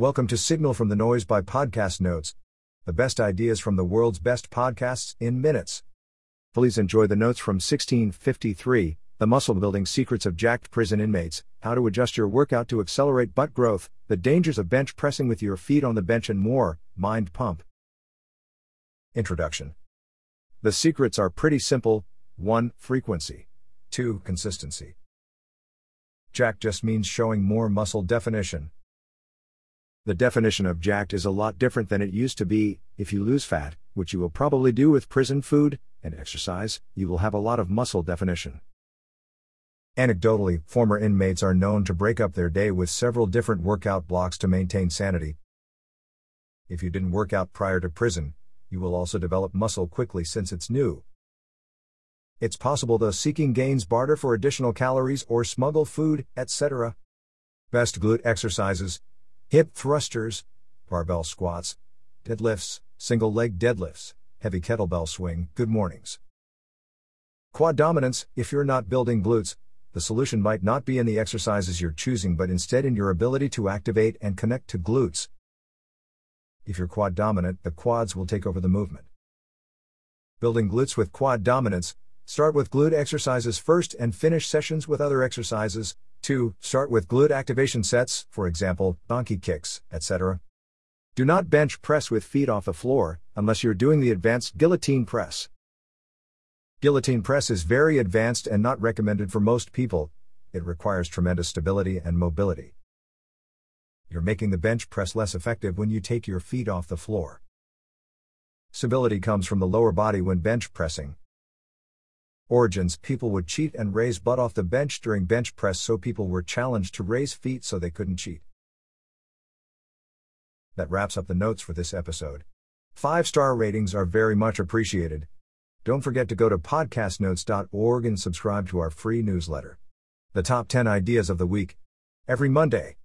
Welcome to Signal from the Noise by Podcast Notes. The best ideas from the world's best podcasts in minutes. Please enjoy the notes from 1653 The Muscle Building Secrets of Jacked Prison Inmates, How to Adjust Your Workout to Accelerate Butt Growth, The Dangers of Bench Pressing with Your Feet on the Bench, and more. Mind Pump. Introduction The secrets are pretty simple 1. Frequency, 2. Consistency. Jack just means showing more muscle definition. The definition of jacked is a lot different than it used to be. If you lose fat, which you will probably do with prison food and exercise, you will have a lot of muscle definition. Anecdotally, former inmates are known to break up their day with several different workout blocks to maintain sanity. If you didn't work out prior to prison, you will also develop muscle quickly since it's new. It's possible though seeking gains barter for additional calories or smuggle food, etc. Best glute exercises hip thrusters, barbell squats, deadlifts, single leg deadlifts, heavy kettlebell swing, good mornings. Quad dominance if you're not building glutes, the solution might not be in the exercises you're choosing but instead in your ability to activate and connect to glutes. If you're quad dominant, the quads will take over the movement. Building glutes with quad dominance, Start with glute exercises first and finish sessions with other exercises. 2. Start with glute activation sets, for example, donkey kicks, etc. Do not bench press with feet off the floor, unless you're doing the advanced guillotine press. Guillotine press is very advanced and not recommended for most people, it requires tremendous stability and mobility. You're making the bench press less effective when you take your feet off the floor. Stability comes from the lower body when bench pressing, Origins people would cheat and raise butt off the bench during bench press, so people were challenged to raise feet so they couldn't cheat. That wraps up the notes for this episode. Five star ratings are very much appreciated. Don't forget to go to podcastnotes.org and subscribe to our free newsletter. The top 10 ideas of the week. Every Monday.